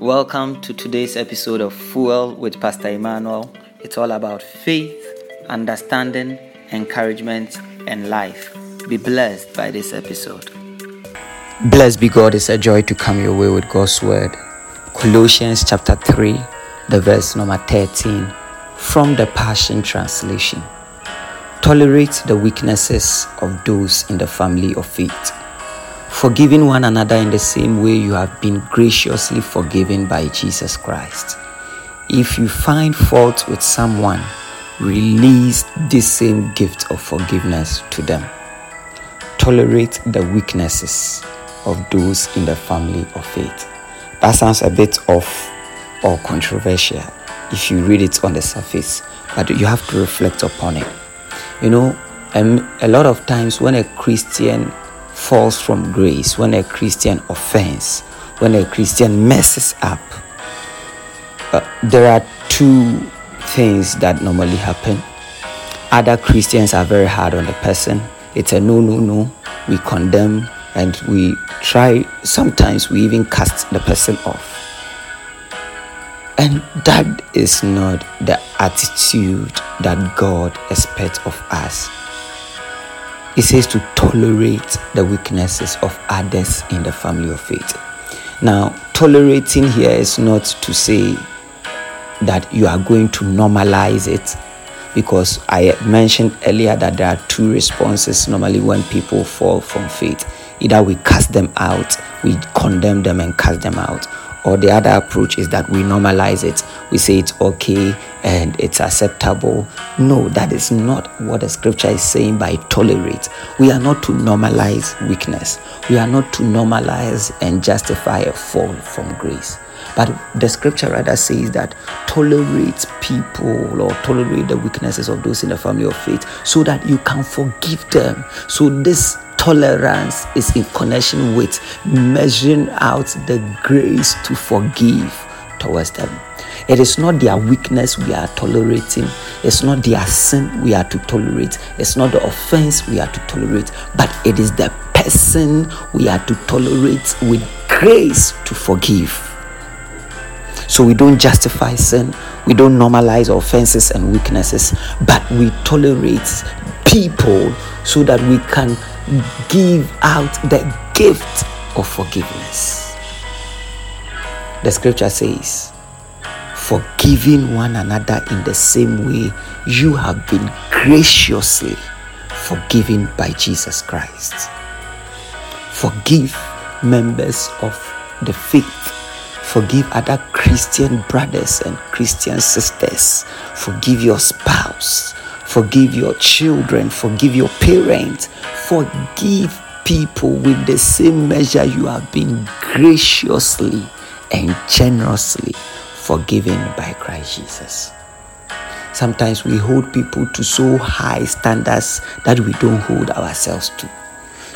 Welcome to today's episode of Fuel with Pastor Emmanuel. It's all about faith, understanding, encouragement, and life. Be blessed by this episode. Blessed be God, it's a joy to come your way with God's word. Colossians chapter 3, the verse number 13, from the Passion Translation. Tolerate the weaknesses of those in the family of faith forgiving one another in the same way you have been graciously forgiven by Jesus Christ. If you find fault with someone, release this same gift of forgiveness to them. Tolerate the weaknesses of those in the family of faith. That sounds a bit off or controversial if you read it on the surface, but you have to reflect upon it. You know, um, a lot of times when a Christian falls from grace, when a Christian offends, when a Christian messes up, uh, there are two things that normally happen. Other Christians are very hard on the person. It's a no, no, no. We condemn and we try, sometimes we even cast the person off. And that is not the attitude that God expects of us. He says to tolerate the weaknesses of others in the family of faith. Now, tolerating here is not to say that you are going to normalize it because I mentioned earlier that there are two responses normally when people fall from faith. Either we cast them out, we condemn them and cast them out, or the other approach is that we normalize it. We say it's okay and it's acceptable. No, that is not what the scripture is saying by tolerate. We are not to normalize weakness. We are not to normalize and justify a fall from grace. But the scripture rather says that tolerate people or tolerate the weaknesses of those in the family of faith so that you can forgive them. So this tolerance is in connection with measuring out the grace to forgive towards them. It is not their weakness we are tolerating. It's not their sin we are to tolerate. It's not the offense we are to tolerate, but it is the person we are to tolerate with grace to forgive. So we don't justify sin, we don't normalize offenses and weaknesses, but we tolerate people so that we can give out the gift of forgiveness. The scripture says, forgiving one another in the same way you have been graciously forgiven by Jesus Christ. Forgive members of the faith. Forgive other Christian brothers and Christian sisters. Forgive your spouse. Forgive your children. Forgive your parents. Forgive people with the same measure you have been graciously and generously forgiven by Christ Jesus. Sometimes we hold people to so high standards that we don't hold ourselves to.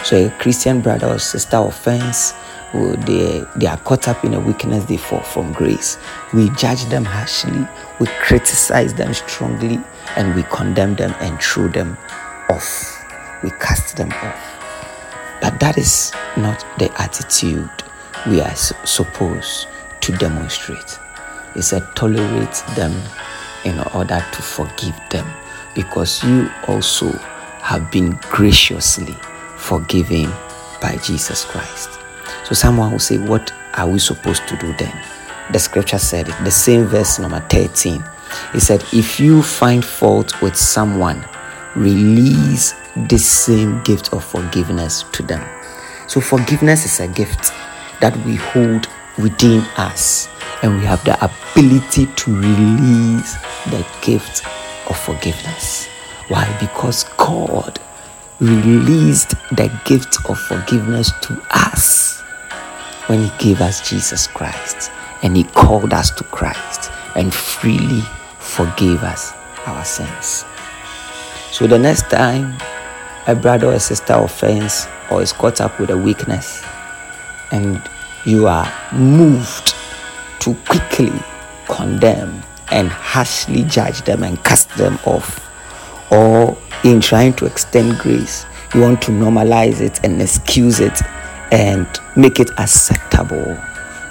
So a Christian brother or sister offends, oh, they, they are caught up in a weakness, they fall from grace. We judge them harshly, we criticize them strongly, and we condemn them and throw them off. We cast them off. But that is not the attitude we are supposed to demonstrate. He said, tolerate them in order to forgive them because you also have been graciously forgiven by Jesus Christ. So someone will say, What are we supposed to do then? The scripture said it, the same verse number 13. It said, If you find fault with someone, release this same gift of forgiveness to them. So, forgiveness is a gift that we hold within us, and we have the ability to release the gift of forgiveness. Why? Because God released the gift of forgiveness to us when He gave us Jesus Christ and He called us to Christ and freely forgave us our sins. So the next time a brother or a sister offends or is caught up with a weakness and you are moved to quickly condemn and harshly judge them and cast them off, or in trying to extend grace, you want to normalize it and excuse it and make it acceptable.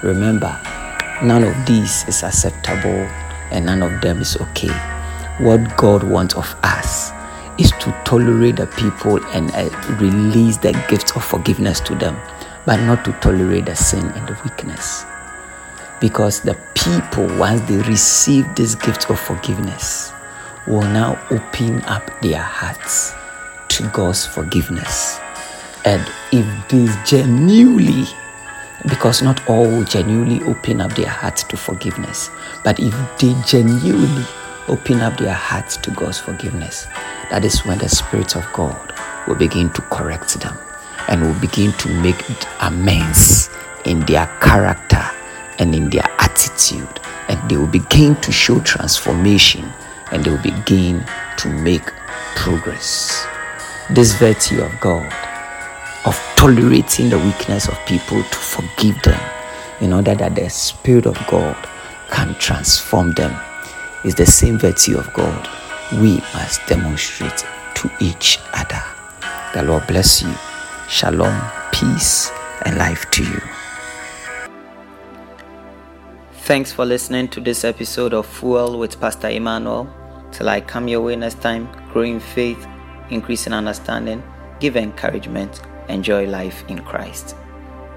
Remember, None of these is acceptable and none of them is okay. What God wants of us is to tolerate the people and uh, release the gift of forgiveness to them, but not to tolerate the sin and the weakness. Because the people, once they receive this gift of forgiveness, will now open up their hearts to God's forgiveness. And if they genuinely, because not all will genuinely open up their hearts to forgiveness, but if they genuinely open up their hearts to God's forgiveness, that is when the Spirit of God will begin to correct them and will begin to make amends in their character and in their attitude. And they will begin to show transformation and they will begin to make progress. This virtue of God, of tolerating the weakness of people to forgive them in order that the Spirit of God can transform them, is the same virtue of God we must demonstrate to each other. The Lord bless you. Shalom, peace, and life to you. Thanks for listening to this episode of Fuel with Pastor Emmanuel. Till I come your way next time, grow in faith, increase in understanding, give encouragement, enjoy life in Christ.